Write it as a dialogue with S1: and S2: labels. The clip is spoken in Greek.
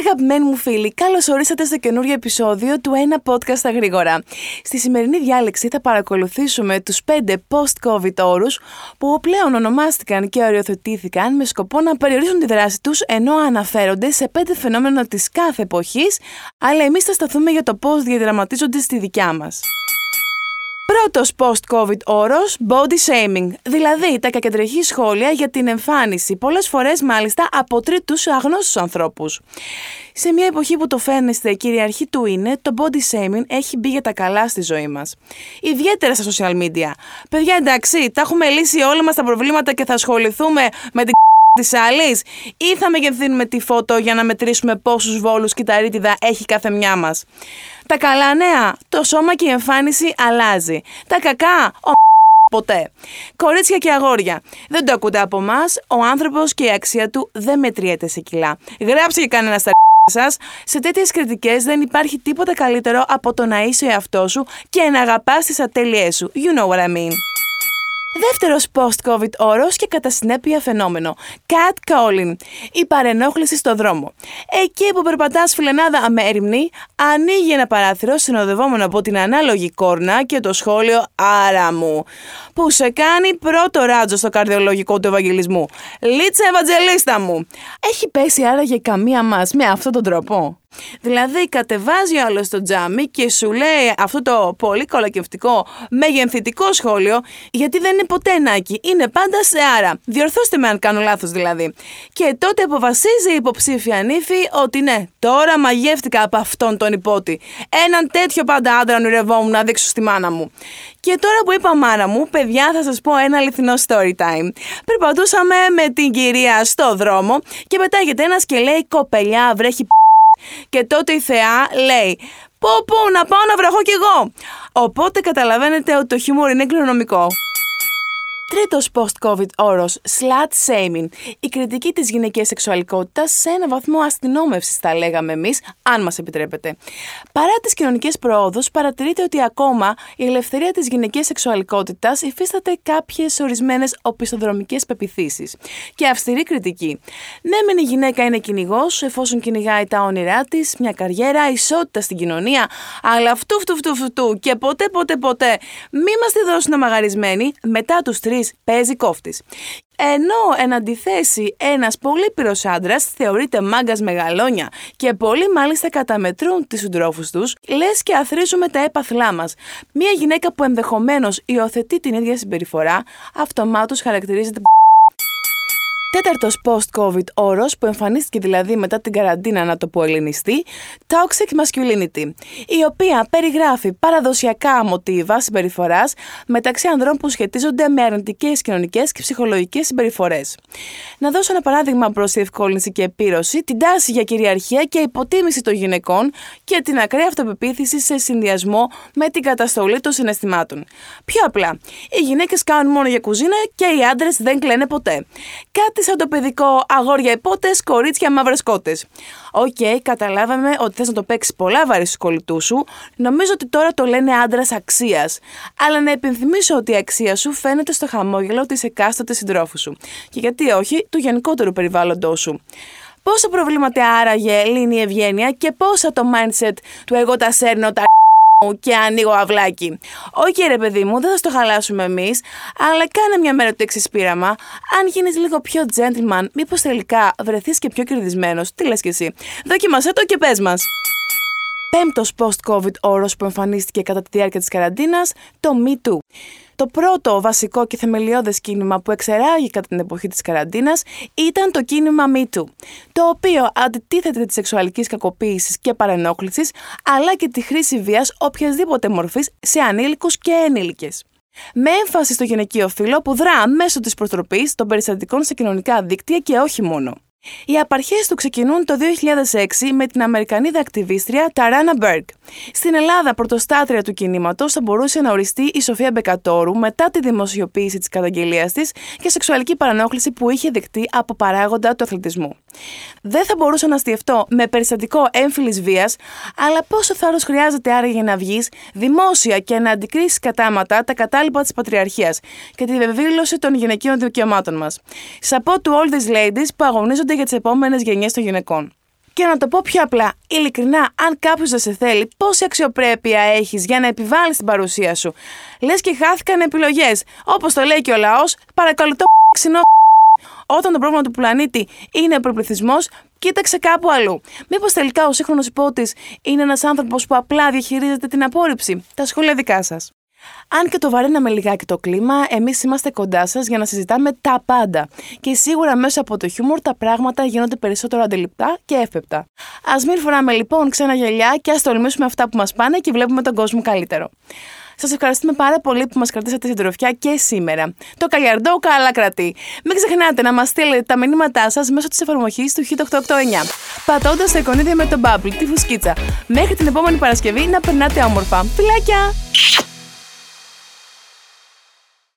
S1: Αγαπημένοι μου φίλοι, καλώς ορίσατε στο καινούριο επεισόδιο του Ένα Podcast στα γρήγορα. Στη σημερινή διάλεξη θα παρακολουθήσουμε τους 5 post-COVID όρους που πλέον ονομάστηκαν και οριοθετήθηκαν με σκοπό να περιορίσουν τη δράση τους ενώ αναφέρονται σε 5 φαινόμενα της κάθε εποχής, αλλά εμείς θα σταθούμε για το πώς διαδραματίζονται στη δικιά μας. Πρώτος post-COVID όρος, body shaming, δηλαδή τα κακεντρεχή σχόλια για την εμφάνιση, πολλές φορές μάλιστα από τρίτους αγνώστους ανθρώπους. Σε μια εποχή που το φαίνεστε κυριαρχή του είναι, το body shaming έχει μπει για τα καλά στη ζωή μας. Ιδιαίτερα στα social media. Παιδιά εντάξει, τα έχουμε λύσει όλα μας τα προβλήματα και θα ασχοληθούμε με την της άλλης, ή θα μεγεθύνουμε τη φώτο για να μετρήσουμε πόσους βόλους κυταρίτιδα έχει κάθε μια μας. Τα καλά νέα, το σώμα και η εμφάνιση αλλάζει. Τα κακά, ο ποτέ. Κορίτσια και αγόρια, δεν το ακούτε από εμάς. Ο άνθρωπος και η αξία του δεν μετριέται σε κιλά. Γράψε και κανένα στα σας. Σε τέτοιες κριτικές δεν υπάρχει τίποτα καλύτερο από το να είσαι ο εαυτός σου και να αγαπάς τις ατέλειές σου. You know what I mean. Δεύτερος post-COVID όρος και κατά συνέπεια φαινόμενο. Cat calling. Η παρενόχληση στο δρόμο. Εκεί που περπατάς φιλενάδα αμέριμνη, ανοίγει ένα παράθυρο συνοδευόμενο από την ανάλογη κόρνα και το σχόλιο Άρα μου. Που σε κάνει πρώτο ράτζο στο καρδιολογικό του Ευαγγελισμού. Λίτσα Ευαγγελίστα μου. Έχει πέσει άραγε καμία μας με αυτόν τον τρόπο. Δηλαδή κατεβάζει ο άλλος το τζάμι και σου λέει αυτό το πολύ κολακευτικό μεγενθητικό σχόλιο γιατί δεν είναι ποτέ νάκι, είναι πάντα σε άρα. Διορθώστε με αν κάνω λάθος δηλαδή. Και τότε αποφασίζει η υποψήφια νύφη ότι ναι, τώρα μαγεύτηκα από αυτόν τον υπότη. Έναν τέτοιο πάντα άντρα ονειρευόμουν να δείξω στη μάνα μου. Και τώρα που είπα μάνα μου, παιδιά θα σας πω ένα αληθινό story time. Περπατούσαμε με την κυρία στο δρόμο και πετάγεται ένας και λέει κοπελιά βρέχει και τότε η θεά λέει «Πω πω να πάω να βραχώ κι εγώ». Οπότε καταλαβαίνετε ότι το χιούμορ είναι κληρονομικό. Τρίτος post-COVID όρος, slut shaming. Η κριτική της γυναικείας σεξουαλικότητας σε ένα βαθμό αστυνόμευσης, θα λέγαμε εμείς, αν μας επιτρέπετε. Παρά τις κοινωνικές προόδους, παρατηρείται ότι ακόμα η ελευθερία της γυναικείας σεξουαλικότητας υφίσταται κάποιες ορισμένες οπισθοδρομικές πεπιθήσεις. Και αυστηρή κριτική. Ναι, μεν η γυναίκα είναι κυνηγός, εφόσον κυνηγάει τα όνειρά της, μια καριέρα, ισότητα στην κοινωνία, αλλά αυτού, αυτού, αυτού, αυτού και ποτέ, ποτέ, ποτέ μη μας τη δώσουν αμαγαρισμένοι μετά τους τρεις παίζει κόφτης. Ενώ εν αντιθέσει ένας πολύ πυρος άντρας θεωρείται μάγκας μεγαλόνια και πολλοί μάλιστα καταμετρούν τις συντρόφους τους, λες και αθροίζουμε τα έπαθλά μας. Μια γυναίκα που ενδεχομένως υιοθετεί την ίδια συμπεριφορά, αυτομάτως χαρακτηρίζεται Τέταρτος post-COVID όρος, που εμφανίστηκε δηλαδή μετά την καραντίνα, να το πω ελληνιστή, toxic masculinity, η οποία περιγράφει παραδοσιακά μοτίβα συμπεριφοράς μεταξύ ανδρών που σχετίζονται με αρνητικές κοινωνικές και ψυχολογικές συμπεριφορές. Να δώσω ένα παράδειγμα προς διευκόλυνση και επίρρωση, την τάση για κυριαρχία και υποτίμηση των γυναικών και την ακραία αυτοπεποίθηση σε συνδυασμό με την καταστολή των συναισθημάτων. Πιο απλά, οι γυναίκες κάνουν μόνο για κουζίνα και οι άντρες δεν κλαίνε ποτέ. Κάτι σαν το παιδικό αγόρια ιππότες, κορίτσια μαύρες κότες. OK, okay, καταλάβαμε ότι θες να το παίξεις πολλά βαρύς στους κολλητούς σου. Νομίζω ότι τώρα το λένε άντρας αξίας. Αλλά να υπενθυμίσω ότι η αξία σου φαίνεται στο χαμόγελο της εκάστοτε συντρόφου σου. Και γιατί όχι, του γενικότερου περιβάλλοντός σου. Πόσα προβλήματα άραγε λύνει η ευγένεια και πόσα το mindset του εγώ τα σέρνω τα και ανοίγω αυλάκι. Όχι ρε παιδί μου, δεν θα στο χαλάσουμε εμείς, αλλά κάνε μια μέρα το εξής πείραμα. Αν γίνεις λίγο πιο gentleman, μήπως τελικά βρεθείς και πιο κερδισμένος. Τι λες κι εσύ. Δοκίμασέ το και πες μας. Πέμπτος post-COVID όρος που εμφανίστηκε κατά τη διάρκεια της καραντίνας, το Me Too. Το πρώτο βασικό και θεμελιώδες κίνημα που εξεράγει κατά την εποχή της καραντίνας ήταν το κίνημα Me Too, το οποίο αντιτίθεται της σεξουαλικής κακοποίησης και παρενόχλησης, αλλά και τη χρήση βίας οποιασδήποτε μορφής σε ανήλικους και ενήλικες. Με έμφαση στο γυναικείο φύλλο που δρά μέσω της προτροπής των περιστατικών σε κοινωνικά δίκτυα και όχι μόνο. Οι απαρχές του ξεκινούν το 2006 με την Αμερικανίδα ακτιβίστρια Ταράνα Μπέργκ. Στην Ελλάδα, πρωτοστάτρια του κινήματος θα μπορούσε να οριστεί η Σοφία Μπεκατόρου μετά τη δημοσιοποίηση της καταγγελίας της και σεξουαλική παρανόχληση που είχε δεκτεί από παράγοντα του αθλητισμού. Δεν θα μπορούσα να στιευτώ με περιστατικό έμφυλης βίας, αλλά πόσο θάρρος χρειάζεται άραγε να βγεις δημόσια και να αντικρίσεις κατάματα τα κατάλοιπα της πατριαρχίας και τη βεβήλωση των γυναικείων δικαιωμάτων μας. Σαπό του all these ladies που αγωνίζονται για τις επόμενες γενιές των γυναικών. Και να το πω πιο απλά, ειλικρινά, αν κάποιος δεν σε θέλει, πόση αξιοπρέπεια έχεις για να επιβάλλεις την παρουσία σου; Λες και χάθηκαν επιλογές. Όπως το λέει και ο λαός, παρακαλωτό ξινό. Όταν το πρόβλημα του πλανήτη είναι ο προπληθυσμός, κοίταξε κάπου αλλού. Μήπως τελικά ο σύγχρονος υπότης είναι ένας άνθρωπος που απλά διαχειρίζεται την απόρριψη. Τα σχόλια δικά σας; Αν και το βαρύναμε λιγάκι το κλίμα, εμείς είμαστε κοντά σας για να συζητάμε τα πάντα. Και σίγουρα μέσα από το χιούμορ τα πράγματα γίνονται περισσότερο αντιληπτά και εύπεπτα. Α μην φοράμε λοιπόν ξένα γελιά και ας τολμήσουμε αυτά που μας πάνε και βλέπουμε τον κόσμο καλύτερο. Σας ευχαριστούμε πάρα πολύ που μας κρατήσατε στην τροφιά και σήμερα. Το καλιαρντό καλά κρατεί. Μην ξεχνάτε να μας στείλετε τα μηνύματά σας μέσω της εφαρμογής του Hit 889. Πατώντας το εικονίδιο με τον Bubble, τη φουσκίτσα. Μέχρι την επόμενη Παρασκευή να περνάτε όμορφα. Φιλάκια!